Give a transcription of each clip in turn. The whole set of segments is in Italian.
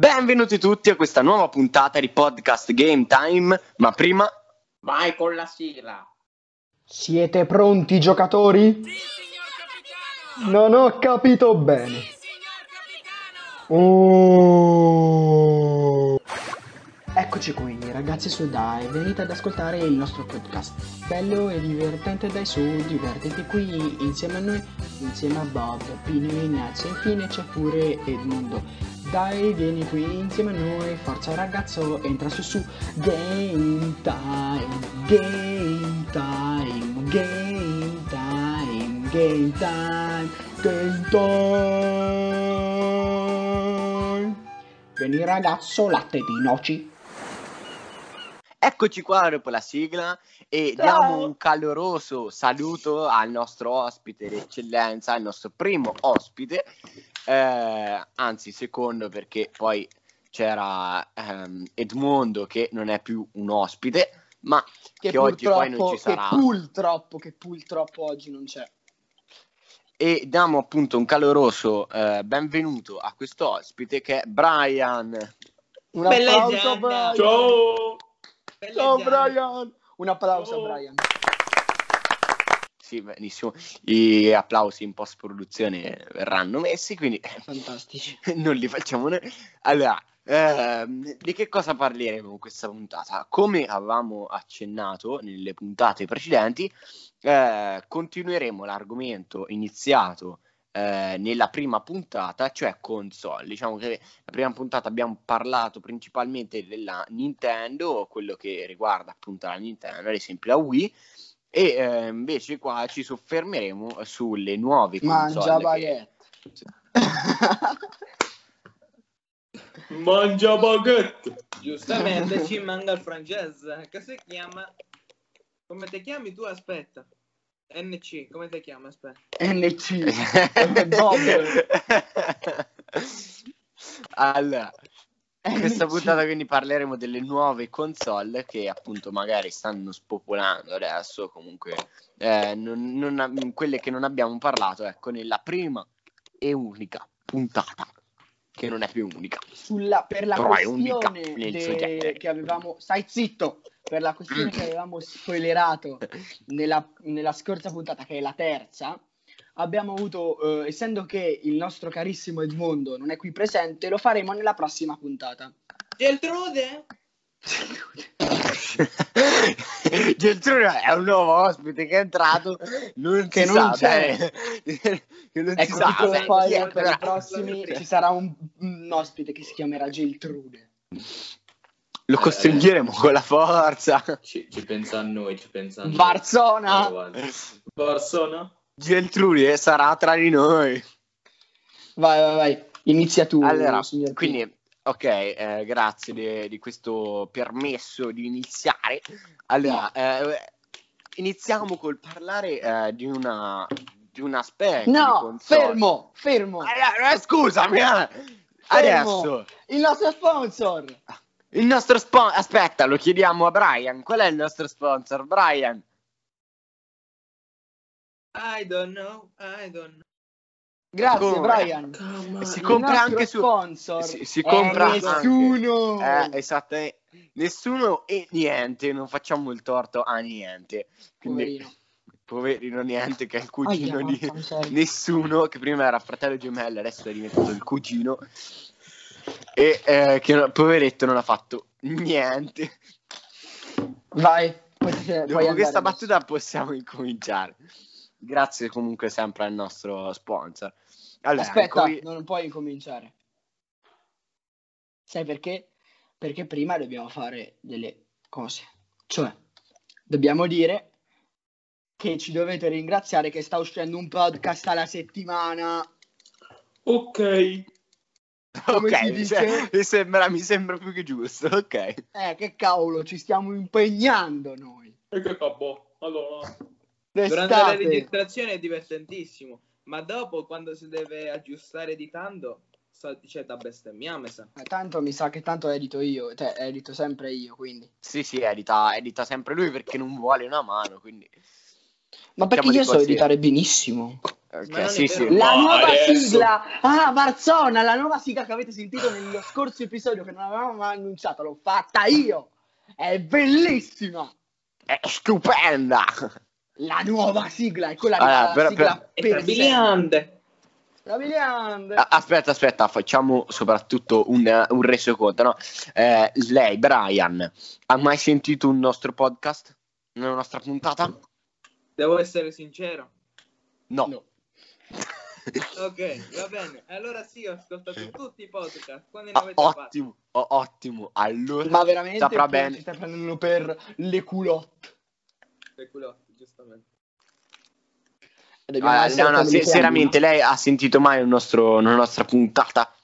Benvenuti tutti a questa nuova puntata di podcast Game Time, ma prima Vai con la sigla. Siete pronti, giocatori? Non ho capito bene. Oh. Eccoci qui, ragazzi su Dai, venite ad ascoltare il nostro podcast. Bello e divertente, dai su, divertiti qui insieme a noi, insieme a Bob, Pino e Ignazio. Infine c'è pure Edmundo. Dai, vieni qui insieme a noi, forza ragazzo, entra su su. Game time, game time, game time, game time, game time. Vieni ragazzo, latte di noci. Eccoci qua dopo la sigla e Ciao. diamo un caloroso saluto al nostro ospite d'eccellenza, al nostro primo ospite, eh, anzi secondo perché poi c'era ehm, Edmondo che non è più un ospite, ma che, oggi poi non ci sarà. Che purtroppo, che purtroppo oggi non c'è. E diamo appunto un caloroso eh, benvenuto a questo ospite che è Brian. Un Bella applauso. Brian. Ciao. Ciao, Brian. Un applauso, Ciao. Brian. Sì, benissimo. Gli applausi in post produzione verranno messi, quindi Fantastici. non li facciamo noi. Allora, ehm, di che cosa parleremo in questa puntata? Come avevamo accennato nelle puntate precedenti, eh, continueremo l'argomento iniziato eh, nella prima puntata, cioè console. Diciamo che la prima puntata abbiamo parlato principalmente della Nintendo, quello che riguarda appunto la Nintendo, ad esempio la Wii. E eh, invece qua ci soffermeremo sulle nuove console. Mangia che- baguette. Mangia baguette. Giustamente ci manca il francese. Che si chiama? Come ti chiami tu? Aspetta. NC, come ti chiami? Aspetta. NC. Bob. allora, questa NC. puntata quindi parleremo delle nuove console che appunto magari stanno spopolando adesso, comunque eh, non- non quelle che non abbiamo parlato, ecco, nella prima e unica puntata, che non è più unica. Sulla, per la Però unica questione nel de- che avevamo... Stai zitto! Per la questione che avevamo spoilerato nella, nella scorsa puntata, che è la terza, abbiamo avuto, eh, essendo che il nostro carissimo Edmondo non è qui presente, lo faremo nella prossima puntata. Geltrude? Geltrude è un nuovo ospite che è entrato, non Che si non sa c'è. che non si Ecco, sa è, per i prossimi ci sarà un, un ospite che si chiamerà Geltrude. Lo costringeremo con la forza. Ci, ci pensa a noi, ci pensa a noi. Barzona! Barzona? Geltrude sarà tra di noi. Vai, vai, vai. Inizia tu, Allora, signor quindi, ok, eh, grazie di, di questo permesso di iniziare. Allora, eh, iniziamo col parlare eh, di una di una specie di No, fermo, fermo. Allora, eh, scusami, eh. adesso Il nostro sponsor. Il nostro sponsor. Aspetta, lo chiediamo a Brian. Qual è il nostro sponsor, Brian? I don't know, I don't know. Grazie, Come? Brian. Si Il compra anche su. sponsor Si, si è compra anche- nessuno. Eh, esatto, eh, nessuno e niente, non facciamo il torto a niente. Quindi, Poverino. poverino niente, che è il cugino Aia, di nessuno, che prima era fratello gemello, adesso è diventato il cugino. E eh, che poveretto non ha fatto niente. Vai, potete, Dopo andare questa adesso. battuta possiamo incominciare. Grazie comunque sempre al nostro sponsor. Allora, Aspetta, ecco- non puoi incominciare. Sai perché? Perché prima dobbiamo fare delle cose. Cioè, dobbiamo dire che ci dovete ringraziare che sta uscendo un podcast alla settimana. Ok. Come ok, dice? mi sembra, mi sembra più che giusto, ok. Eh, che cavolo, ci stiamo impegnando noi. E che capo. Allora. Durante la registrazione è divertentissimo, ma dopo quando si deve aggiustare editando, sa- c'è da bestemmiare, sa. Eh, Tanto mi sa che tanto edito io, cioè edito sempre io, quindi. Sì, sì, edita, edita sempre lui perché non vuole una mano, quindi... Ma perché io so editare benissimo. Ok, Ma non è sì, sì. La Ma nuova adesso- sigla! Ah, Barzona, la nuova sigla che avete sentito nello scorso episodio che non avevamo mai annunciato, l'ho fatta io! È bellissima! È stupenda! La nuova sigla è quella Allora, la però- sigla per. Strabiliante. Ah, Aspetta, aspetta, facciamo soprattutto un, un resoconto, no? Eh, lei, Brian, ha mai sentito un nostro podcast? Una nostra puntata? Devo essere sincero. No. No. Ok, va bene. Allora sì, ho ascoltato tutti i podcast. Quando ne avete fatto? ottimo, oh, ottimo. Allora, Ma veramente saprà bene. ci stai prendendo per le culotte? Per culotti, giustamente. Ah, no, no, se- seriamente, lei ha sentito mai nostro- una nostra puntata?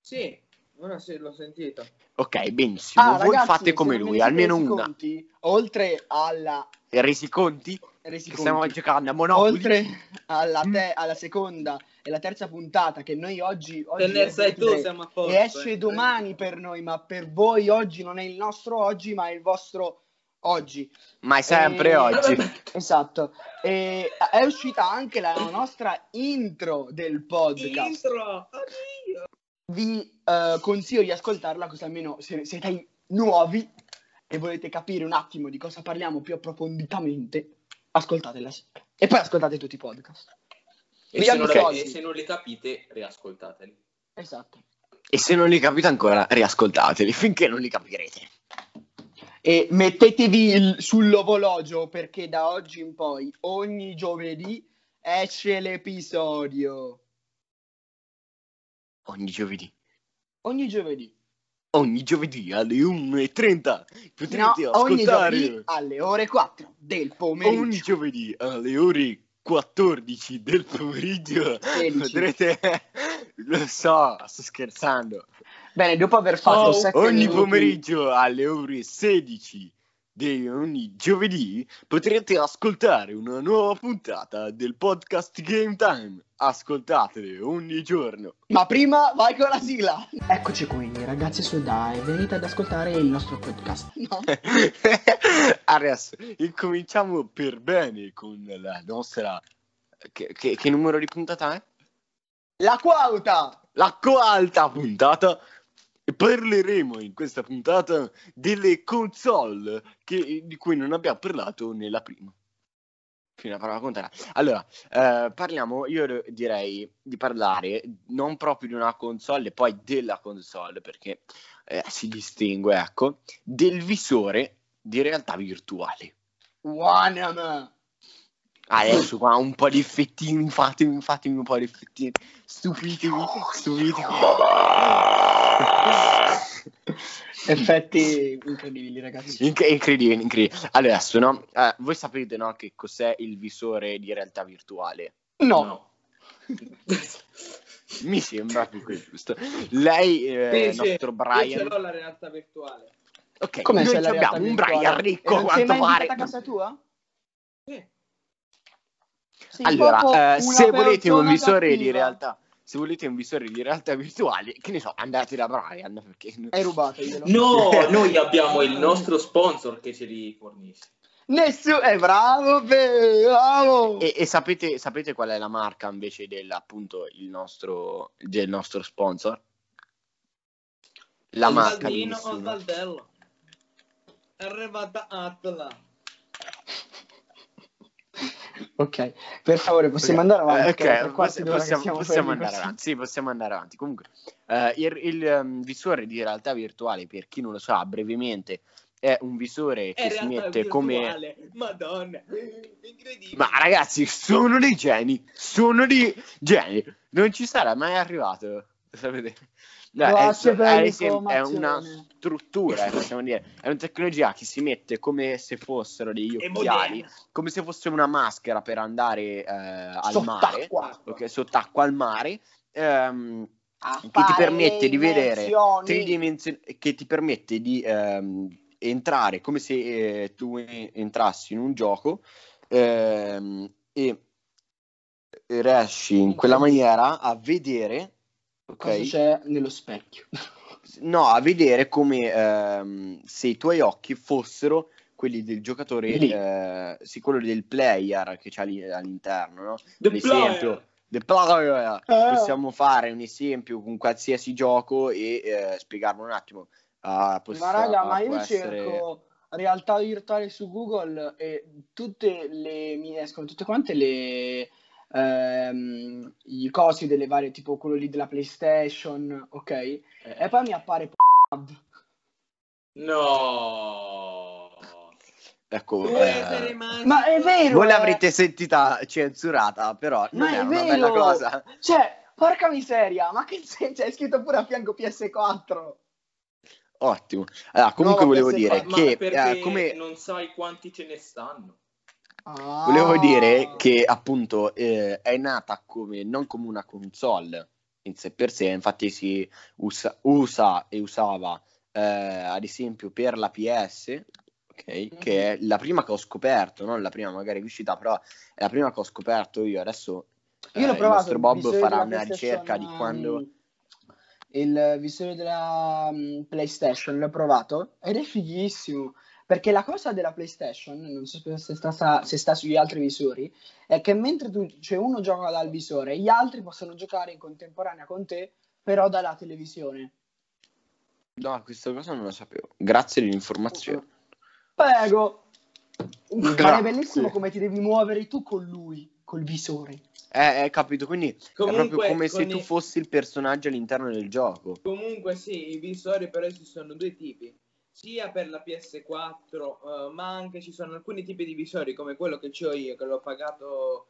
Sì, ora sì, l'ho sentito. Ok, benissimo. Ah, Voi ragazzi, fate come lui, almeno una. conti, oltre alla E resi conti resi che conti, stiamo giocando a Monopoli? oltre alla, te- alla seconda e la terza puntata che noi oggi, oggi ne sai tu, 23, siamo a posto. e esce eh. domani per noi, ma per voi oggi non è il nostro oggi, ma è il vostro oggi. Ma è sempre Eh, oggi. Esatto. E è uscita anche la nostra intro del podcast. Intro! Oddio! Vi eh, consiglio di ascoltarla così almeno se siete nuovi e volete capire un attimo di cosa parliamo più approfonditamente, ascoltatela sempre. E poi ascoltate tutti i podcast. E se, non, e se non li capite, riascoltateli. Esatto. E se non li capite ancora, riascoltateli finché non li capirete. E mettetevi il- sull'orologio perché da oggi in poi, ogni giovedì, esce l'episodio. Ogni giovedì. Ogni giovedì. Ogni giovedì alle 1.30 potrete No, ogni ascoltare. giovedì alle ore 4 del pomeriggio. Ogni giovedì alle ore 14 del pomeriggio 16. potrete lo so, sto scherzando. Bene, dopo aver fatto Oh, 7 Ogni minuti- pomeriggio alle ore 16 di ogni giovedì potrete ascoltare una nuova puntata del podcast Game Time. Ascoltatele ogni giorno. Ma prima vai con la sigla. Eccoci qui, ragazzi su Dai, venite ad ascoltare il nostro podcast. No? Adesso incominciamo per bene con la nostra. Che, che- che numero di puntata è? La quarta! La quarta puntata. Parleremo in questa puntata delle console che- di cui non abbiamo parlato nella prima. Fino a prova contare. Allora, eh, parliamo, io direi di parlare non proprio di una console poi della console, perché eh, si distingue, ecco, del visore di realtà virtuale. One Adesso qua un po' di effettini, fatemi, fatemi un po' di effettini, stupitemi, stupitemi. Effetti incredibili, ragazzi. Inc- incredibile, incredibile. Adesso, no? Eh, voi sapete, no, che cos'è il visore di realtà virtuale? No. Mi sembra più che giusto. Lei, eh, Sì, sì, nostro Io ce Brian... l'ho la realtà virtuale. Ok, Come noi abbiamo un virtuale? Brian ricco, E sei quanto pare. invitato a casa tua? Sì. Allora, eh, se volete un visore di realtà... Se volete un visore di realtà virtuale, che ne so, andate da Brian, perché... È rubateglielo. No, noi abbiamo il nostro sponsor che ce li fornisce. Nessuno è bravo, bravo. E, e sapete, sapete qual è la marca invece del, appunto, il nostro, del nostro sponsor? La marca di Osvaldino. Osvaldello. È arrivata Atla. Ok, per favore, possiamo andare avanti. Ok, che possiamo, siamo possiamo andare avanti. Sì, possiamo andare avanti. Comunque, eh, il, il, ehm, visore di realtà virtuale, per chi non lo sa, brevemente, è un visore che È si mette come. virtuale. Madonna. Incredibile. Ma ragazzi, sono dei geni, sono dei geni. Non ci sarà mai arrivato. Sapete? No, è, è è una struttura, eh, possiamo dire, è una tecnologia che si mette come se fossero degli occhiali, come se fosse una maschera per andare eh, al mare, Sott'acqua. ok, sott'acqua al mare, ehm, che ti permette di vedere tridimension- che ti permette di ehm, entrare come se eh, tu entrassi in un gioco ehm, e riesci in quella maniera a vedere Cosa ok c'è nello specchio? no a vedere come ehm, se i tuoi occhi fossero quelli del giocatore, eh, sì, quello del player che c'è lì all'interno, no? The Ad esempio, the player. Ah. Possiamo fare un esempio con qualsiasi gioco e eh, spiegarlo un attimo. Ah, possi- Ma raga, ma io essere- cerco realtà virtuale su Google e tutte le mi escono tutte quante le ehm, i cosi delle varie, tipo quello lì della PlayStation, ok? Eh. E poi mi appare No. Ecco, eh, maschio. Ma è vero! voi eh. l'avrete sentita censurata, però non Ma è, è una vero! bella cosa. Cioè, porca miseria, ma che c'è? C'è scritto pure a fianco PS4. Ottimo. Allora, comunque Nuova volevo PS4. dire Ma che perché eh, come non sai quanti ce ne stanno? Ah. Volevo dire che appunto eh, è nata come non come una console in sé per sé, infatti si usa, usa e usava eh, ad esempio per la PS, ok, che è la prima che ho scoperto, non la prima magari che è uscita, però è la prima che ho scoperto io. Adesso Io l'ho eh, il provato. nostro Bob farà una ricerca di quando... Il visore della um, PlayStation l'ho provato ed è fighissimo. Perché la cosa della PlayStation, non so se sta, se sta sugli altri visori, è che mentre tu, cioè uno gioca dal visore, gli altri possono giocare in contemporanea con te, però dalla televisione. No, questa cosa non la sapevo. Grazie dell'informazione. Prego! Ma è Grazie. bellissimo come ti devi muovere tu con lui, col visore. Eh, eh, capito, quindi è Comunque, proprio come se con tu i- fossi il personaggio all'interno del gioco. Comunque sì, i visori però ci sono due tipi, sia per la PS4, eh, ma anche ci sono alcuni tipi di visori come quello che ho io, che l'ho pagato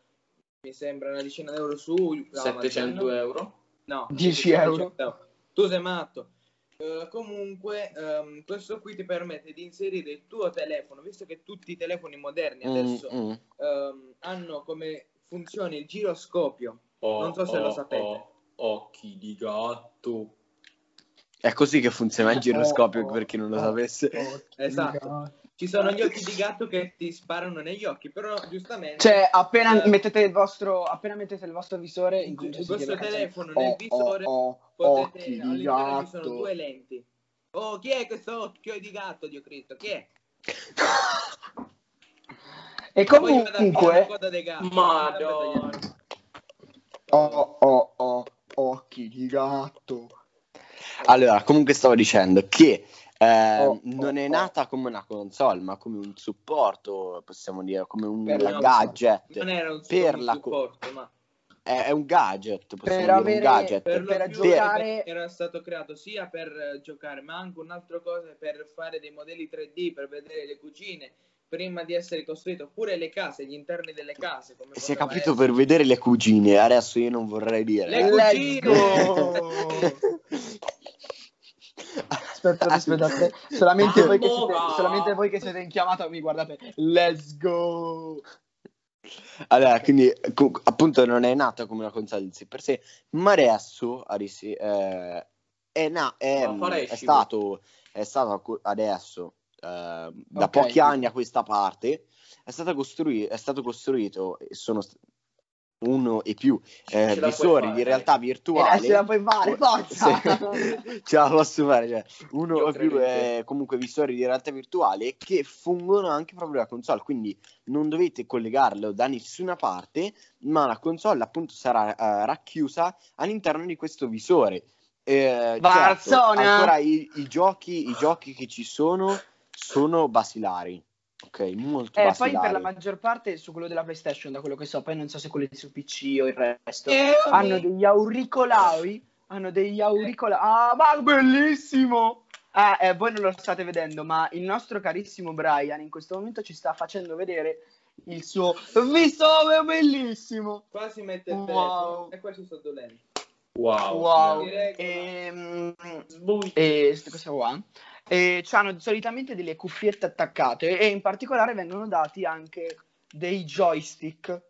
mi sembra una decina d'euro su Amazon. 700 euro? No, 10 700 Tu sei matto. Eh, comunque, ehm, questo qui ti permette di inserire il tuo telefono, visto che tutti i telefoni moderni adesso Mm, mm. ehm, hanno come funzione il giroscopio. Oh, Non so se lo oh, sapete. oh, occhi di gatto. È così che funziona il giroscopio Oh, per chi non lo oh, sapesse. Esatto. Ci sono gli occhi di gatto che ti sparano negli occhi, però giustamente Cioè, appena Eh. mettete il vostro, appena mettete il vostro visore, il, il vostro telefono nel Oh, visore oh, oh, potete occhi di all'interno ci sono gatto. due lenti. Oh, chi è questo occhio di gatto, Dio Cristo? Chi è? E comunque, coda dei gatti. Madonna. oh, oh, oh, occhi di gatto. Allora, comunque stavo dicendo che eh, Oh, non oh, è oh. nata come una console, ma come un supporto, possiamo dire, come un Per gadget. Non era un Per la co- supporto, ma È, è un gadget, possiamo Per dire avere- un gadget. per per giocare- era stato creato sia per eh, giocare, ma anche un'altra cosa per fare dei modelli 3D, per vedere le cucine, prima di essere costruito, oppure le case, gli interni delle case. Come Si è capito essere. per vedere le cugine, adesso io non vorrei dire. Le Let's cucine! Aspetta, aspettate, solamente voi, che siete, solamente voi che siete in chiamata mi guardate. Let's go! Allora, quindi appunto non è nata come una console in sé per sé, ma adesso adesso, eh, è, na- è, pare è stato, è stato adesso, eh, da Ok. pochi anni a questa parte, è, stata costrui- è stato costruito, e sono st- uno e più eh, visori fare, di realtà Eh, virtuali. ce la puoi fare, forza! Ce la posso fare, cioè, uno Io o più eh, comunque visori di realtà virtuale che fungono anche proprio la console, quindi non dovete collegarlo da nessuna parte, ma la console appunto sarà eh, racchiusa all'interno di questo visore. Eh, certo, Barzona! ancora i, i giochi, i giochi che ci sono sono basilari, ok, molto Eh, poi basilari. per la maggior parte su quello della PlayStation, da quello che so, poi non so se quelli su PC o il resto, Eh, hanno degli auricolari, hanno degli auricolari, ah, ma bellissimo! Ah, eh, voi non lo state vedendo, ma il nostro carissimo Brian in questo momento ci sta facendo vedere il suo visore bellissimo. Qua si mette il Wow. e qua ci sto dolendo. Wow. Wow. Sbui. e queste cose qua. E hanno solitamente delle cuffiette attaccate e in particolare vengono dati anche dei joystick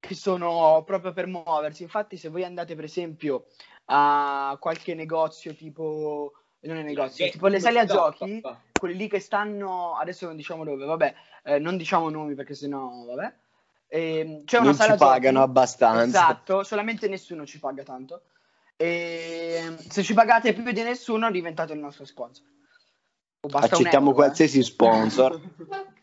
che sono proprio per muoversi. Infatti, se voi andate per esempio a qualche negozio tipo non è negozio, Che- tipo le sale a giochi, quelli lì che stanno adesso non diciamo dove, vabbè, eh, non diciamo nomi perché sennò, vabbè. Ehm, c'è una non sala ci pagano giochi abbastanza. Esatto, solamente nessuno ci paga tanto. E se ci pagate più di nessuno, diventate il nostro sponsor. Accettiamo euro, eh. qualsiasi sponsor.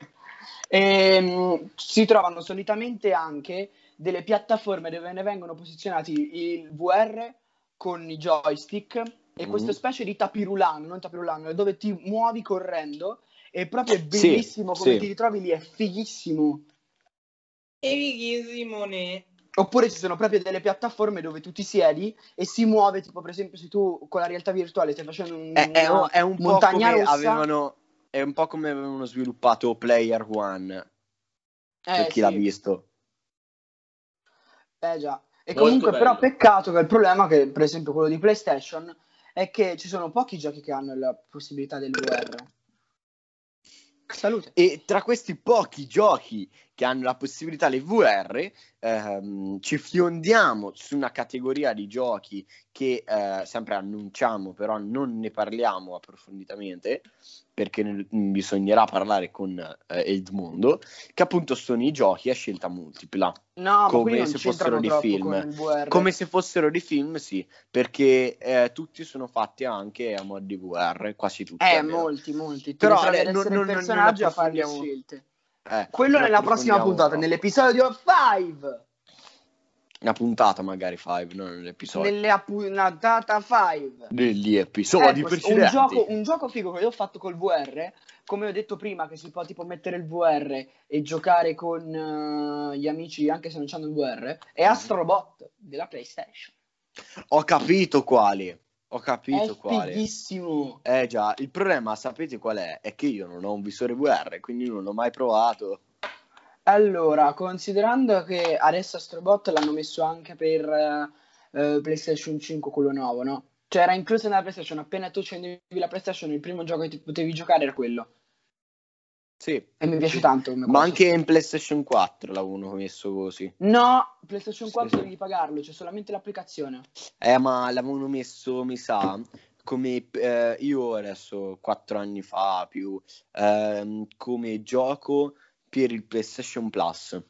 Ehm, si trovano solitamente anche delle piattaforme dove ne vengono posizionati il VR con i joystick e Mhm. questa specie di tapirulano, non tapirulano, dove ti muovi correndo e proprio è Sì, bellissimo come sì. ti ritrovi lì, è fighissimo. E Simone. Oppure ci sono proprio delle piattaforme dove tu ti siedi e si muove, tipo per esempio se tu con la realtà virtuale stai facendo un, È, è un- una è un po' montagna come russa, avevano, è un po' come avevano sviluppato Player One, per eh, chi l'ha sì. visto. Eh già. E Molto comunque però bello. peccato che il problema che per esempio quello di PlayStation è che ci sono pochi giochi che hanno la possibilità del VR. Salute. E tra questi pochi giochi che hanno la possibilità del VR, ehm, ci fiondiamo su una categoria di giochi che eh, sempre annunciamo, però non ne parliamo approfonditamente, perché ne- bisognerà parlare con eh, Edmondo, che appunto sono i giochi a scelta multipla. No, Come non se fossero di troppo film. Come se fossero di film, sì, perché eh, tutti sono fatti anche a mod di VR, quasi tutti. Eh, molti, molti. Però, Però eh, non- non- il non personaggio a fare le approfondiamo. scelte. Eh, Quello nella prossima puntata, nell'episodio 5. Una puntata magari, Five, non nell'episodio. Nella puntata 5. Negli episodi Ecco, un precedenti. gioco, un gioco figo che io ho fatto col VR, come ho detto prima, che si può tipo mettere il VR e giocare con eh, gli amici anche se non hanno il VR, è Astrobot della PlayStation. Ho capito quale. Ho capito è quale. fighissimo. Eh già, il problema, sapete qual è? È che io non ho un visore VR, quindi non l'ho mai provato. Allora, considerando che adesso Astrobot l'hanno messo anche per eh, eh, PlayStation 5, quello nuovo, no? Cioè era incluso nella PlayStation, appena tu accendevi la PlayStation, il primo gioco che ti potevi giocare era quello. Sì. E mi piace Sì. tanto come Ma cosa. anche in PlayStation 4 l'avevano messo così. No, PlayStation Sì, 4 sì. devi pagarlo, c'è solamente l'applicazione. Eh, ma l'avevano messo, mi sa, come eh, io adesso, 4 anni fa più, ehm, come gioco per il PlayStation Plus.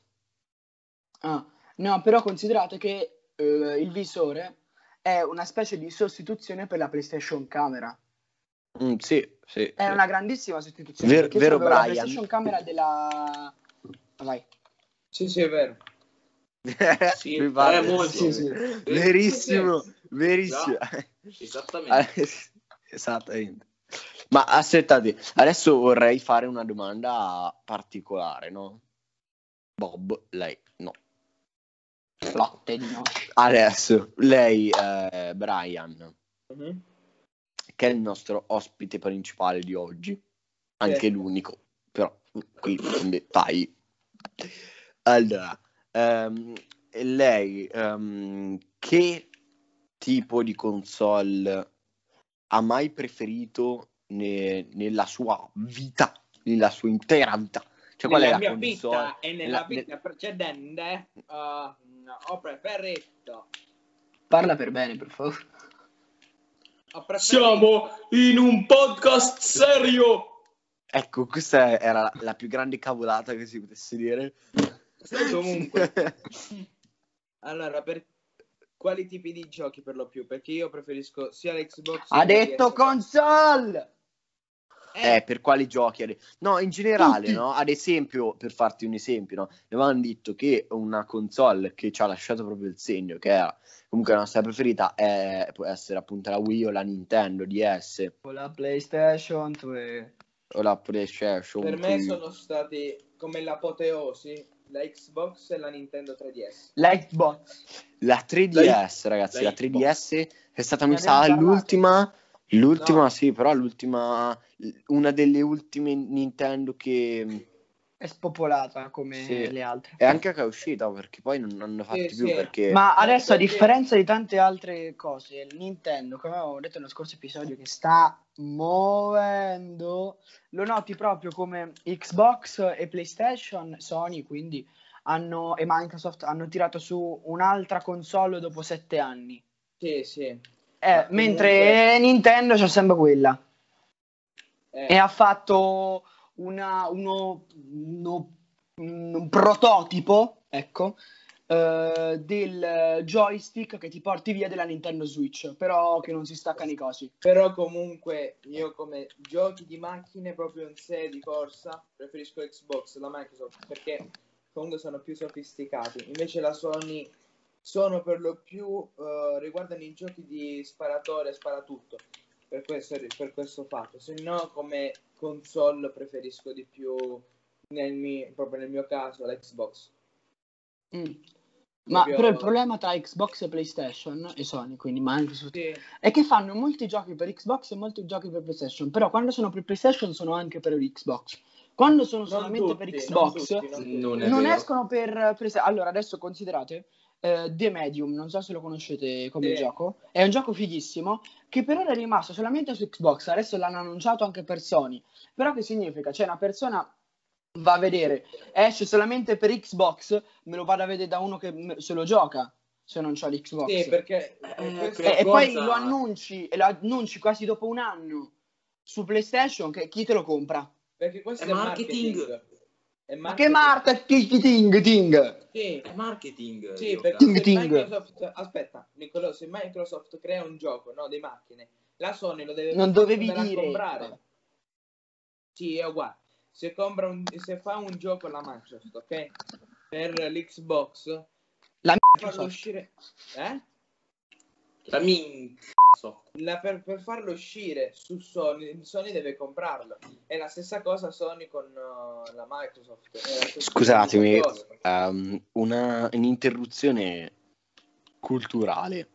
Ah, no, però considerate che eh, il visore è una specie di sostituzione per la PlayStation Camera. Mm, sì, sì. È sì. una grandissima sostituzione. Ver- vero, avevo la Brian? PlayStation Camera della... Vai. Sì, sì, è vero. Sì, Mi pare- è molto. Sì, sì. Verissimo, verissimo. Esattamente. Eh, Esattamente. Ma aspettate, adesso vorrei fare una domanda particolare, no? Bob, lei, no. Flotte di no. Adesso, lei, eh, Brian, Mhm. Che è il nostro ospite principale di oggi, anche Sì. l'unico, però qui quindi, vai. Allora, ehm, lei ehm, che tipo di console ha mai preferito ne- nella sua vita, nella sua intera vita? Cioè, qual è nella la mia console? vita e nella nella- vita precedente uh, ho preferito Parla per bene, per favore. Siamo in un podcast serio. Ecco, questa era la, più grande cavolata che si potesse dire. comunque allora per quali tipi di giochi per lo più perché io preferisco sia l'Xbox Ha detto PS4. console! Eh, Eh, per quali giochi? No, in generale, no? Ad esempio, per farti un esempio, no? Avevano detto che una console che ci ha lasciato proprio il segno, che era comunque la nostra preferita, è- può essere appunto la Wii o la Nintendo DS La PlayStation 3. o la PlayStation. per me sono stati come l'apoteosi la Xbox e la Nintendo 3DS L'Xbox. La 3DS, ragazzi, la la 3DS è stata Ne mi sa abbiamo parlato. L'ultima, No. sì, però l'ultima, una delle ultime Nintendo che È spopolata come Sì. le altre. è anche che è uscita perché poi non hanno fatti Sì, più sì. perché Ma Ma adesso, a differenza di tante altre cose, Nintendo, come avevo detto nello scorso episodio, che sta muovendo, lo noti proprio come Xbox e PlayStation, Sony, quindi hanno, e Microsoft hanno tirato su un'altra console dopo sette anni. sì sì Eh, mentre Nintendo c'è sempre quella. Eh, E ha fatto una- uno, uno- un prototipo, ecco, eh, del joystick che ti porti via della Nintendo Switch, però che non si staccano i cosi. Però comunque io come giochi di macchine proprio in sé di corsa preferisco Xbox, la Microsoft, perché comunque sono più sofisticati. Invece la Sony sono per lo più eh, riguardano i giochi di sparatore, sparatutto. Per questo, per questo fatto. Se no come console preferisco di più nel mio, proprio nel mio caso l'Xbox. Mm. Ma Proprio- però il problema tra Xbox e PlayStation e Sony, quindi Microsoft, Sì, è che fanno molti giochi per Xbox e molti giochi per PlayStation, però quando sono per PlayStation sono anche per Xbox. Quando sono non solamente tutti, per non Xbox, tutti, non tutti. Non non escono per PlayStation. Allora, adesso considerate eh, The Medium, non so se lo conoscete come Sì. gioco, è un gioco fighissimo che per ora è rimasto solamente su Xbox, adesso l'hanno annunciato anche per Sony. Però che significa? Cioè una persona va a vedere, esce solamente per Xbox, me lo vado a vedere da uno che me- se lo gioca, se non c'ha l'Xbox. Sì, perché Eh, E, e poi lo annunci, e lo annunci quasi dopo un anno su PlayStation, che chi te lo compra? perché questo È è, marketing. marketing. È Ma che marketing. ting ting? Sì, È marketing. Sì, Ting se ting. Microsoft, aspetta, Niccolò, se Microsoft crea un gioco, no, di macchine, la Sony lo deve Non dovevi dire. comprare. Sì, è uguale. Se, compra un, se fa un gioco la Microsoft, ok? Per l'Xbox, La Microsoft. uscire, eh? La min... La- per, per farlo uscire su Sony, Sony deve comprarlo. È la stessa cosa Sony con uh, la Microsoft. la Scusatemi, ehm, una un'interruzione culturale.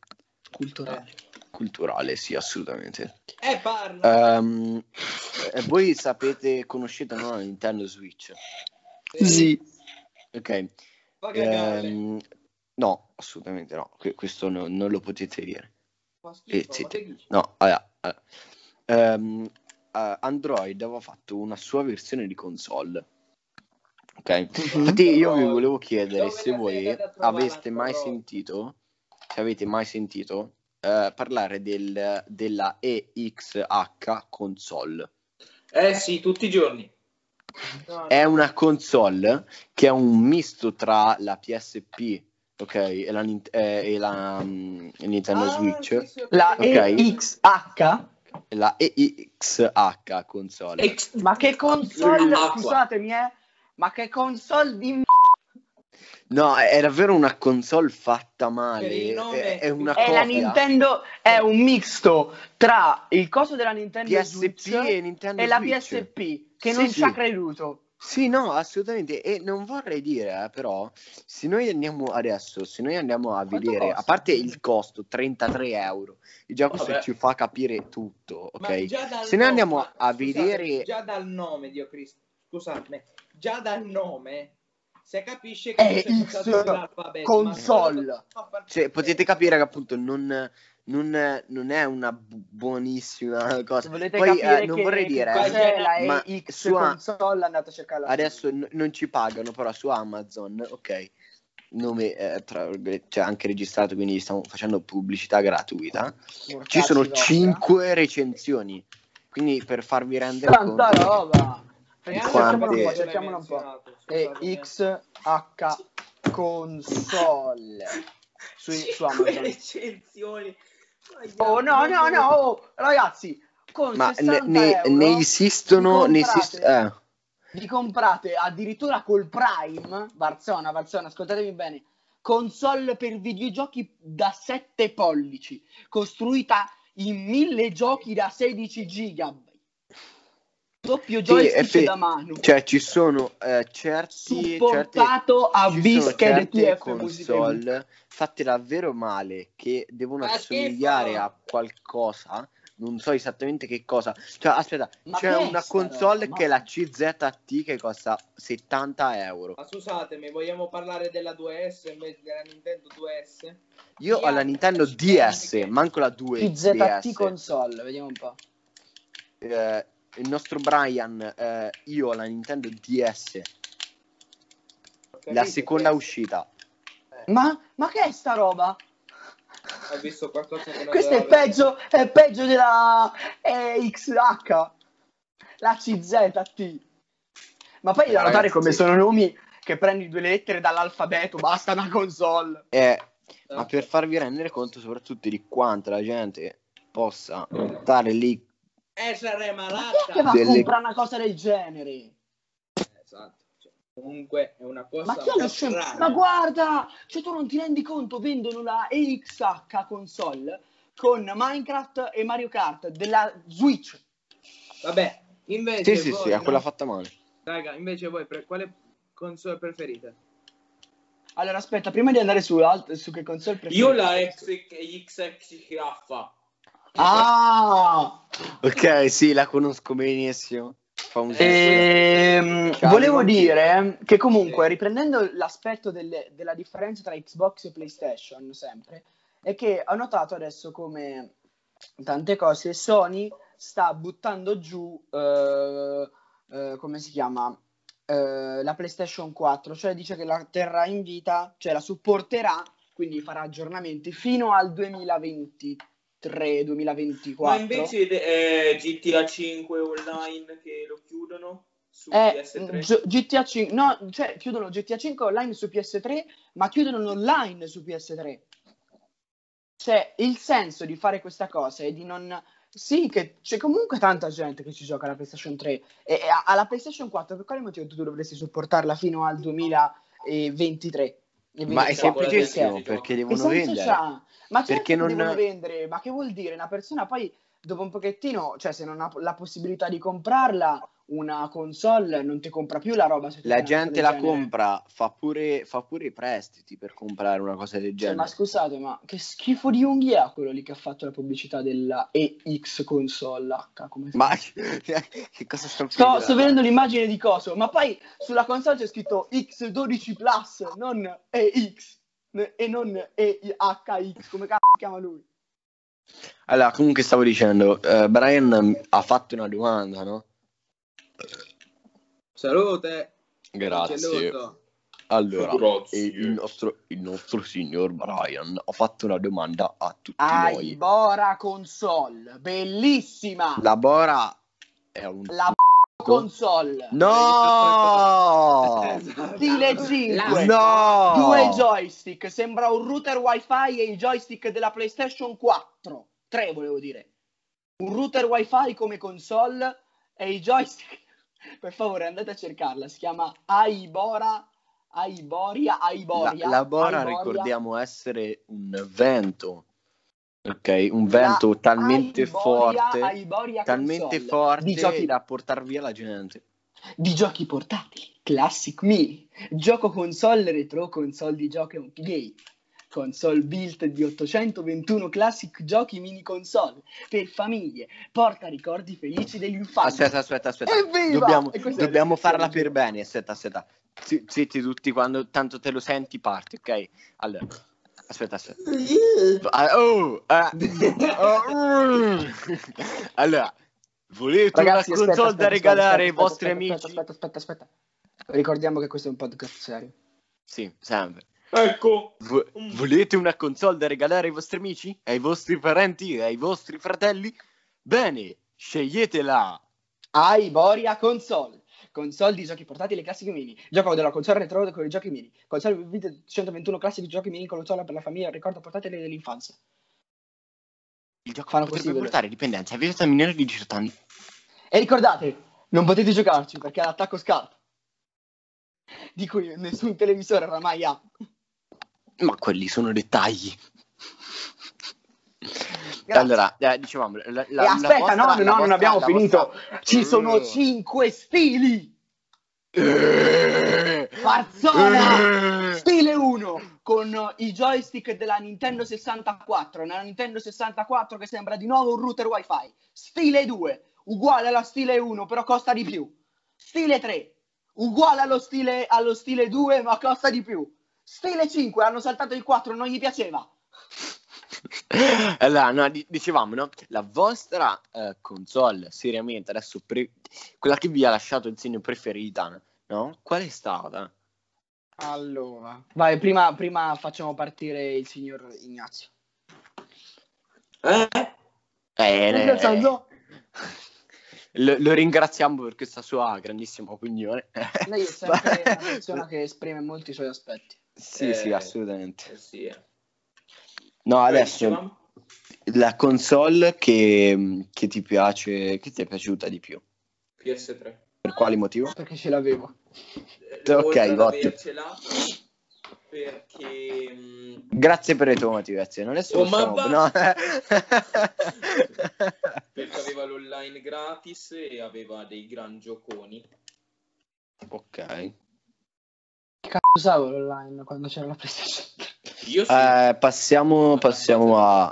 Culturale. Culturale, sì, assolutamente. Eh, parla. Eh, voi sapete, conoscete no, la Nintendo Switch? Sì. Ok. Fa cagare. Ehm, no, assolutamente no. Que- questo no- non lo potete dire. Eh, schifo, che dici? No, allora, allora. Ehm, eh, Android aveva fatto una sua versione di console. Ok. Infatti io vi volevo chiedere Dove se voi aveste mai sentito, se avete mai sentito eh, parlare del, della EXH console. Eh sì, tutti i giorni. No, È una console che è un misto tra la PSP, ok, e la, eh, e la mm, Nintendo Ah, Switch, sì, sì, La capito. Ok. EXH? la EXH console. Ex- Ma che console, scusatemi eh, ma che console di m- No, è davvero una console fatta male. il nome- È, è una è la copia Nintendo, è un misto tra il coso della Nintendo PSP Switch e Nintendo e la Switch. PSP, che Sì, non sì. ci ha creduto. Sì, no, assolutamente. E non vorrei dire, eh, però, se noi andiamo adesso, se noi andiamo a Quanto vedere, costa? a parte il costo, 33 euro, e già questo Vabbè. ci fa capire tutto, ok? Se noi andiamo nome- a scusate, vedere... già dal nome, Dio Cristo, scusatemi, già dal nome si capisce che È X console. Cioè, potete capire che appunto non, non, non è una bu- buonissima cosa. Se volete Poi, capire eh, non che vorrei dire, eh, ma EX su console, andate a cercarla. su. Adesso n- non ci pagano, però su Amazon, ok, nome eh, tra cioè anche registrato, quindi stiamo facendo pubblicità gratuita. Ci Mortacci sono vostra. 5 recensioni, quindi per farvi rendere Tanta conto... roba. Quante- cerchiamola un po'. E. XH console su, su Cinque Amazon. recensioni. Oh no, no, no, oh, ragazzi, con Ma ne, 60 ne- euro ne esistono... vi Ne comprate- esist- eh. vi comprate addirittura col Prime, Barzona, Barzona, ascoltatemi bene, console per videogiochi da 7 pollici, costruita in 1000 giochi da 16 giga. Doppio joystick effe- da mano. Cioè, ci sono eh, certi... supportato a certe ETF Music Review. console fatte davvero male che devono Fa assomigliare a qualcosa non so esattamente che cosa cioè aspetta Ma c'è una console roba? che è la CZT che costa 70 euro Ma scusatemi, vogliamo parlare della 2S invece della Nintendo 2S? io Sì, ho la Nintendo DS anche- manco la 2 PZT DS console, vediamo un po'. Eh, il nostro Brian eh, io ho la Nintendo DS Ho capito, la seconda questo. uscita Ma, ma che è sta roba? Ho visto qualcosa che non Questo è peggio, è peggio della eh, XH, la CZT. Ma poi da notare Ragazzi, come sono nomi, che prendi due lettere dall'alfabeto, basta una console. Eh, ma per farvi rendere conto soprattutto di quanto la gente possa stare lì Essere Ma chi è malata. che va a Delle- comprare una cosa del genere? Esatto. Cioè, comunque è una cosa Ma chi è un strana. Ma guarda, cioè tu non ti rendi conto, vendono la EXH console con Minecraft e Mario Kart della Switch. Vabbè, invece Sì, sì, voi, sì, a no? quella fatta male. Raga, invece voi pre- quale console preferite? Allora aspetta, prima di andare su, alt- su che console preferite. Io la XXGraffa. Ah! Ok, sì, la conosco benissimo. Famosissima. Ehm, volevo dire che comunque, riprendendo l'aspetto delle- della differenza tra Xbox e PlayStation, sempre, è che ho notato adesso come tante cose Sony sta buttando giù, eh, eh, come si chiama, Eh, la PlayStation 4, cioè dice che la terrà in vita, cioè la supporterà, quindi farà aggiornamenti fino al 2023-2024. Ma invece eh, GTA 5 online che lo chiudono su Eh, PS3. G- GTA 5, no, cioè chiudono GTA 5 online su PS3, ma chiudono l'online su PS3. Cioè, il senso di fare questa cosa è di non... Sì, che c'è comunque tanta gente che ci gioca alla PlayStation 3 e, e alla PlayStation 4 per quale motivo tu dovresti supportarla fino al 2023? Ma è 24? semplicissimo perché- devono vendere. c'ha? Ma certo Perché non- devono vendere, ma che vuol dire? Una persona poi dopo un pochettino, cioè se non ha la possibilità di comprarla, una console non ti compra più la roba. Se La gente la genere. compra, fa pure, fa pure i prestiti per comprare una cosa del Cioè, genere. ma scusate, ma che schifo di unghie ha quello lì che ha fatto la pubblicità della EX console H? Come Ma che cosa sto Sto, sto vedendo l'immagine di coso, ma poi sulla console c'è scritto X12 Plus, non EX e non EHX, come cazzo chiama lui? Allora, comunque stavo dicendo, eh, Brian ha fatto una domanda, no? Salute. Grazie. Saluto. Allora, il nostro, il nostro signor Brian ha fatto una domanda a tutti noi. Aibora console, bellissima! La Bora è un... La console. No! Esatto. Stile 5. No! Due joystick, sembra un router wifi e i joystick della PlayStation 4. Tre volevo dire. Un router wifi come console e i joystick. Per favore andate a cercarla, si chiama Aibora, Aiboria, La, Aiboria. la Bora Aiboria. ricordiamo essere un vento, ok? Un vento talmente Aiboria, forte, Aiboria talmente console. Di forte giochi, da portar via la gente. di giochi portatili, Classic Mini, gioco console retro, console di giochi gay, console built di 821 classic giochi mini console per famiglie, porta ricordi felici dell'infanzia. Aspetta, aspetta, aspetta. Evviva! Dobbiamo, dobbiamo farla per bene. Aspetta, aspetta. Zi- Zitti tutti quando tanto te lo senti, parti, ok? Allora, aspetta, aspetta. Ah, oh, oh, mm. allora, volete Ragazzi, una aspetta, console aspetta, da regalare ai aspetta, vostri aspetta, amici? Aspetta, aspetta, aspetta, aspetta. Ricordiamo che questo è un podcast serio. Sì, sempre. Ecco. Vo- volete una console da regalare ai vostri amici? Ai vostri parenti? Ai vostri fratelli? Bene, sceglietela. Aiboria console. Console di giochi portatili classici mini. Gioco della console retro con i giochi mini. Console video 121 classici giochi mini console per la famiglia. Ricordo portatili dell'infanzia. Il gioco Fanno potrebbe possibile. portare dipendenza a vita minore di 18 anni. E ricordate, non potete giocarci perché è l'attacco SCART. Di cui nessun televisore oramai ha. Ma quelli sono dettagli. Grazie. Allora, eh, dicevamo, la, la- e la aspetta, vostra- no, no, non vostra- abbiamo la finito. vostra- Ci sono Eh. 5 stili. Eh. Farzona! Eh. Stile 1 con i joystick della Nintendo 64. Nella Nintendo 64 che sembra di nuovo un router wifi. Stile 2 uguale alla stile 1 però costa di più. Stile 3 uguale allo stile, allo stile 2 ma costa di più. Stile 5 hanno saltato il 4 non gli piaceva. Allora, no, di- dicevamo, no? La vostra eh, console, seriamente, adesso, pre- quella che vi ha lasciato il segno preferita, no? Qual è stata? Allora, vai, prima, prima facciamo partire il signor Ignazio. Eh? Eh, senso? lo, lo ringraziamo per questa sua grandissima opinione. Lei è sempre una persona che esprime molti suoi aspetti. Sì, sì, Eh, assolutamente. Eh sì. No, adesso la console che, che ti piace, che ti è piaciuta di più? PS3. Per quali motivo? Perché ce l'avevo. Eh, Ok, Gotti. perché mh, Grazie per le tue motivazioni. Adesso Oh, ma possiamo- va- no. perché aveva l'online gratis e aveva dei gran gioconi. ok. Che cazzo usavo l'online quando c'era la PlayStation? Io sì. Eh, passiamo, passiamo a...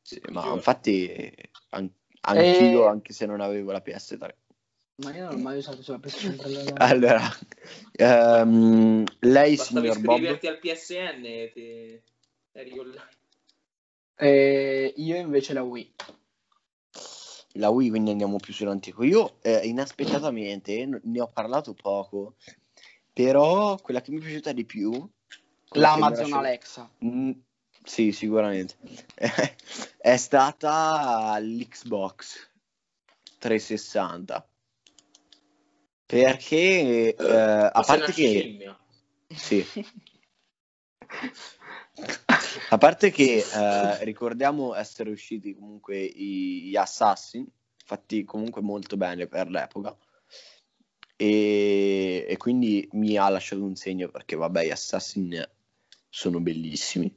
Sì, ma infatti an- anch'io, Eh. anche se non avevo la PS3. Ma io non l'ho mai usato sulla PlayStation 3 l'online. Allora, ehm, lei, Bastavi signor Bob, iscriverti al PSN e te... eri online. E io invece la Wii. la Wii, quindi andiamo più sull'antico. Io, eh, inaspettatamente, ne ho parlato poco, però quella che mi è piaciuta di più... L'Amazon Alexa. Mm, sì, sicuramente. è stata l'Xbox 360. Perché, eh, a parte che... Sì. A parte che eh, ricordiamo essere usciti comunque i- gli Assassin, fatti comunque molto bene per l'epoca. E, e quindi mi ha lasciato un segno perché, vabbè, gli Assassin sono bellissimi.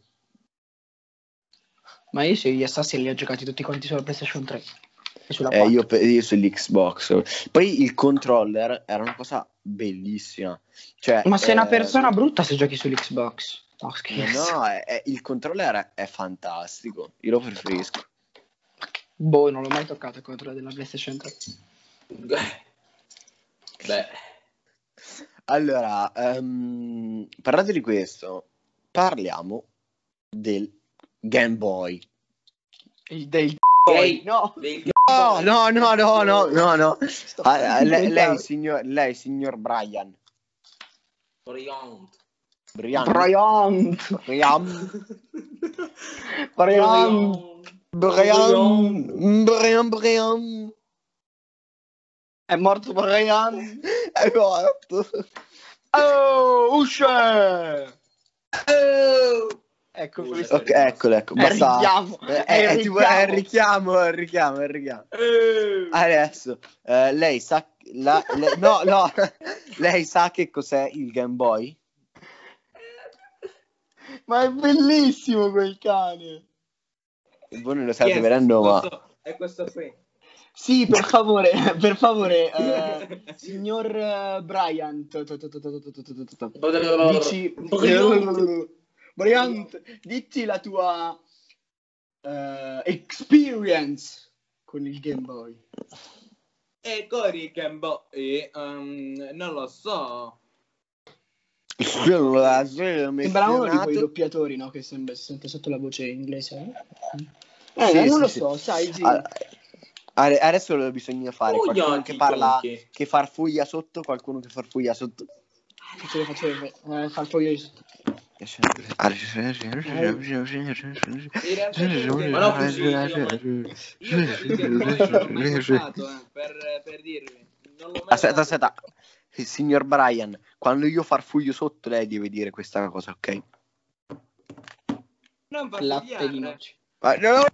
Ma io sì, gli Assassin li ho giocati tutti quanti sulla PlayStation 3 e sulla Eh, 4. io, io sull'Xbox. Poi il controller era una cosa bellissima. Cioè, Ma sei una eh, persona brutta se giochi sull'Xbox. No, scherzo. No, è- è- il controller è, fantastico. Io lo preferisco. Boh, non l'ho mai toccato il controllo della PlayStation 3. Beh, Allora, ehm, parlando di questo, parliamo del Game Boy. Il del Gay. no. No, no, no, no, no, no, no. Ah, facendo lei, lei, signor, lei, signor Brian. Oriont. Brian. Brian. Brian. Brian. Brian. Brian. Brian. È morto Brian. È morto. Oh, usce. Oh. Ecco Usce. questo. Ok, eccolo, ecco. È Basta. richiamo. È, È il è tipo- è il richiamo. richiamo, è il richiamo, è il richiamo. Eh. Adesso, eh, lei sa... la- le- no, no. lei sa che cos'è il Game Boy? Ma è bellissimo quel cane. Voi non lo state è vedendo, ma... È questo qui. Sì, per favore, per favore, eh, signor eh, Bryant. Dici... Bryant, dici la tua uh, experience con il Game Boy. E con il Game Boy, um, non lo so. Sembra uno di quei doppiatori, no? Che sembra sempre sotto la voce inglese. Eh, eh sì, non sì, lo so, sì. sai, Gigi. Allora... Adesso bisogna fare Fuglia qualcuno che parla, conchi. che farfuglia sotto, qualcuno che farfuglia sotto. Eh, che ce lo facevo, eh, farfuglia sotto. Eh, aspetta, aspetta. Signor Brian, quando io farfuglio sotto lei deve dire questa cosa, ok? Non farfugliare. Latte. Ma no.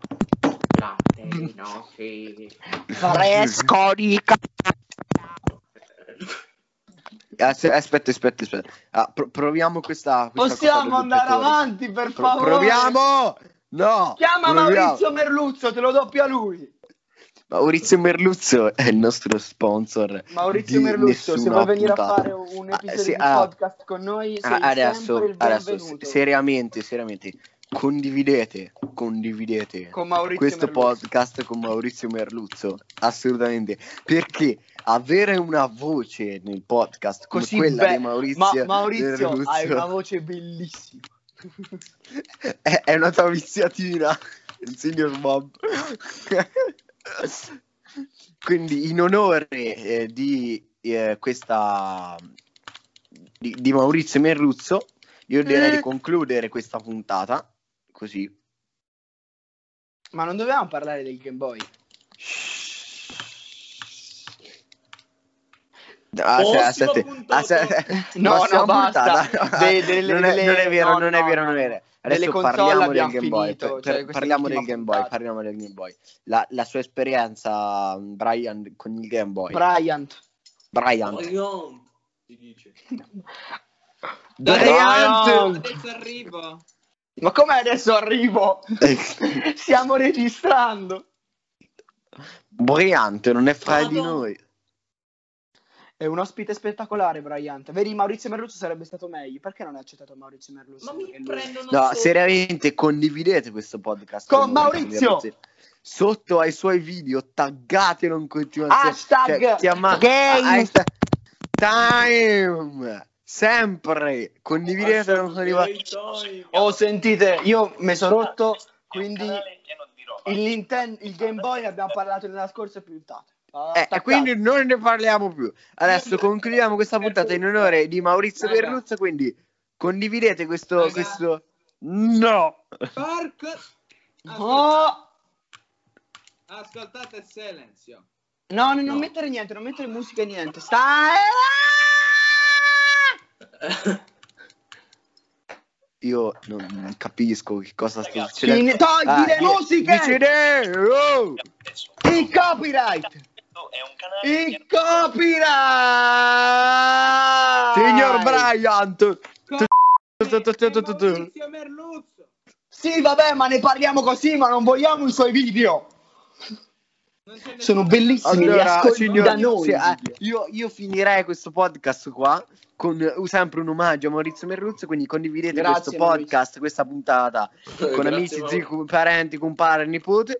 Latte di noci. fresco di As- Aspetta, aspetta, aspetta. Ah, pro- proviamo questa, questa Possiamo andare avanti, per Pro- favore. proviamo! No! Chiama proviamo. Maurizio Merluzzo, te lo doppia lui. Maurizio Merluzzo è il nostro sponsor. Maurizio Merluzzo, se vuoi venire a puntata. fare un Ah, episodio sì, di ah, podcast con noi, sei ah, adesso, sempre il adesso, benvenuto. se- seriamente, seriamente, condividete, condividete questo Merluzzo. podcast con Maurizio Merluzzo, assolutamente, perché avere una voce nel podcast come Così quella be- di Maurizio, Ma Maurizio, Merluzzo hai una voce bellissima. è, è una tua viziatina, il signor Bob. Quindi in onore eh, di eh, questa di, di Maurizio Merluzzo, io direi di concludere questa puntata così. Ma non dovevamo parlare del Game Boy? Ah, se- puntata. ah, se- No, no, basta. puntata. De- delle- non, è, delle- non è vero, no, non è vero, no. non è vero. Adesso parliamo del Game Boy. finito, per- cioè, parliamo del Game Boy. puntata. Parliamo del Game Boy. La, la sua esperienza, Brian, con il Game Boy. Bryant. Brian. Brian, si dice. Brian! Adesso arrivo. Ma come adesso arrivo? Stiamo registrando. Briante, non è fra di Madonna. noi. È un ospite spettacolare, Bryant. Vedi, Maurizio Merluzzo sarebbe stato meglio. Perché non hai accettato Maurizio Merluzzo? Ma mi Perché lui- prendono No, sotto. seriamente, condividete questo podcast Con Maurizio! ragazzi. Sotto ai suoi video, taggatelo in continuazione. Hashtag Cioè, chiama- hashtag time. Sempre. Condividetelo con i vostri. Time. Oh, sentite, io mi sono rotto, quindi il, Ninten- il Game Boy ne abbiamo parlato nella scorsa puntata. Eh, e Attaccate. quindi non ne parliamo più. Adesso concludiamo questa puntata in onore di Maurizio. Perruzza. Quindi condividete questo. Raga. questo... No, Porco. Oh! Ascoltate il silenzio. No, no, non No. mettere niente, non mettere musica e niente. Stai... io non capisco che cosa sta succedendo. Togli Ah, le musiche! dici, oh! Il copyright! Il copyright! Signor Bryant. Sì, vabbè, ma ne parliamo così, ma non vogliamo i suoi video. Sono bellissimi, li allora, signor- da noi. sì, eh, io, io finirei questo podcast qua con uh, sempre un omaggio a Maurizio Merluzzo. Quindi condividete Grazie, questo Maurizio. podcast, questa puntata con Grazie, amici, zii, parenti, compare, nipote.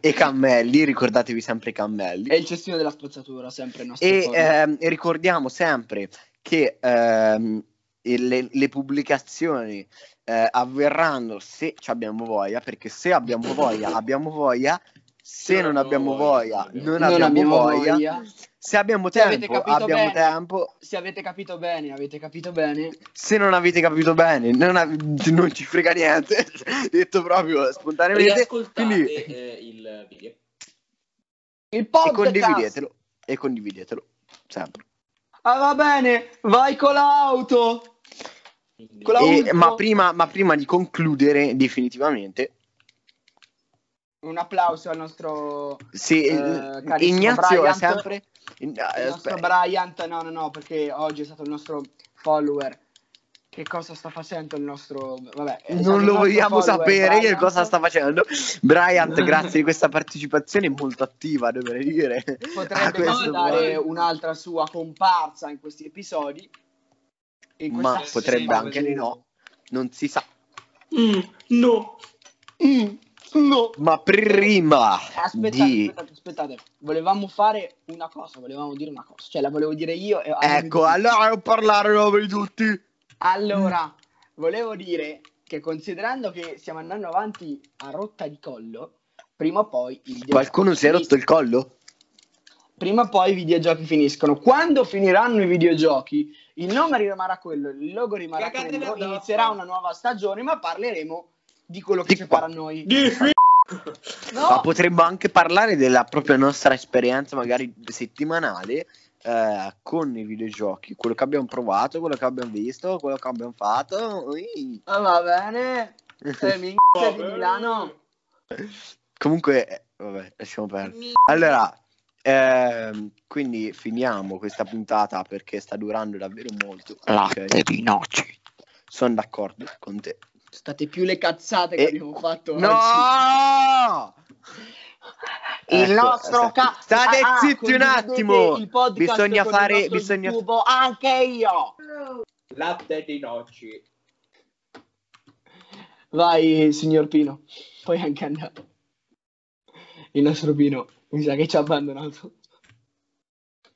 E cammelli, ricordatevi sempre i cammelli. È il cestino della spazzatura, sempre il nostro E ehm, e ricordiamo sempre che ehm, le, le pubblicazioni eh, avverranno se ci abbiamo voglia, perché se abbiamo voglia, abbiamo voglia, se non abbiamo voglia, non, Non abbiamo, abbiamo voglia. voglia. se abbiamo Se tempo, capito abbiamo bene. tempo, Se avete capito bene, avete capito bene. se non avete capito bene, non, av- non ci frega niente, detto proprio spontaneamente, quindi eh, il video. Il e podcast. condividetelo, e condividetelo, sempre. Ah, va bene, vai con l'auto. Con la E- ma, prima, ma prima di concludere definitivamente, Un applauso al nostro, sì, Eh, Ignazio Bryant. sempre... in- il eh, nostro aspetta. Bryant. No, no, no, perché oggi è stato il nostro follower. Che cosa sta facendo il nostro. Vabbè, non lo vogliamo sapere che Bryant. cosa sta facendo. Bryant, grazie di questa partecipazione molto attiva, dovrei dire. Potrebbe punto. un'altra sua comparsa in questi episodi. In Ma potrebbe anche di no, non si sa. Mm, no. Mm, no. Ma prima Aspettate, di... aspettate, aspettate. Volevamo fare una cosa, volevamo dire una cosa. Cioè, la volevo dire io. E Ecco, allora non parlare nome di tutti. Allora, volevo dire che considerando che stiamo andando avanti a rotta di collo, prima o poi Qualcuno si è rotto il collo? Prima o poi i videogiochi finiscono. Quando finiranno i videogiochi, il nome rimarrà quello, il logo rimarrà Cagatevi quello, inizierà una nuova stagione, ma parleremo di quello che Di farà noi. Di fi- No, Ma potremmo anche parlare della propria nostra esperienza, magari settimanale, eh, con i videogiochi. Quello che abbiamo provato, quello che abbiamo visto, quello che abbiamo fatto. Ui. Ah, va bene. Eh, mi di. Milano. Comunque, eh, vabbè, lasciamo perdere. Allora, ehm, quindi finiamo questa puntata perché sta durando davvero molto. Ok? di noci. Sono d'accordo con te. State più le cazzate che E- abbiamo fatto No! oggi. Il Ecco, nostro sta- ca- state Ah, zitti un attimo. Bisogna fare. Bisogna... YouTube, anche io. Latte di noci. Vai, signor Pino. Puoi anche andare. Il nostro Pino mi sa che ci ha abbandonato.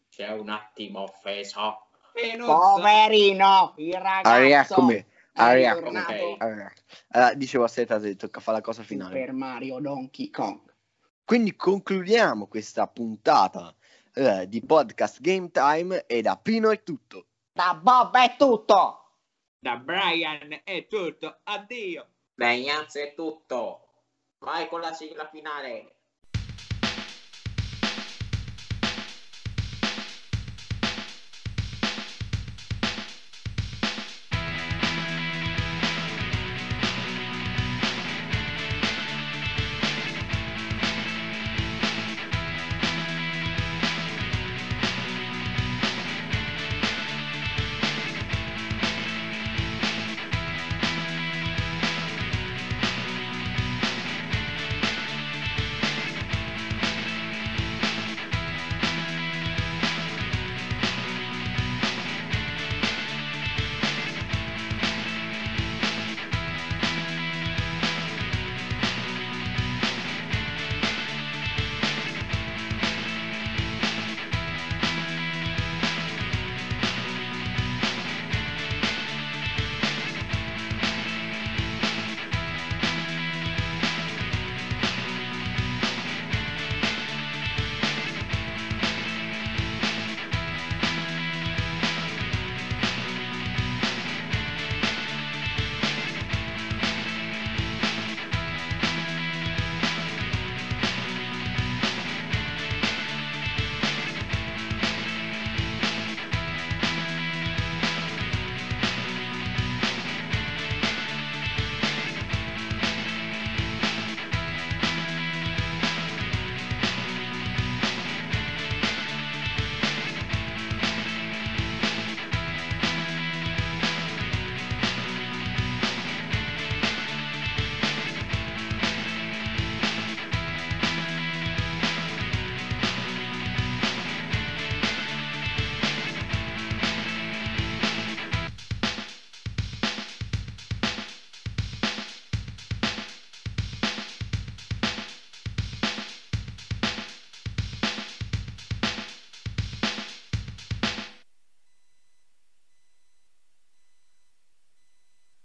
C'è un attimo offeso. Poverino, il ragazzo. Aria come. È Aria ritornato come. Allora, dicevo, aspettate, tocca fare la cosa finale. Super Mario Donkey Kong. Quindi concludiamo questa puntata eh, di podcast Game Time e da Pino è tutto. Da Bob è tutto. Da Brian è tutto. Addio. Beh, Ignazio è tutto. Vai con la sigla finale.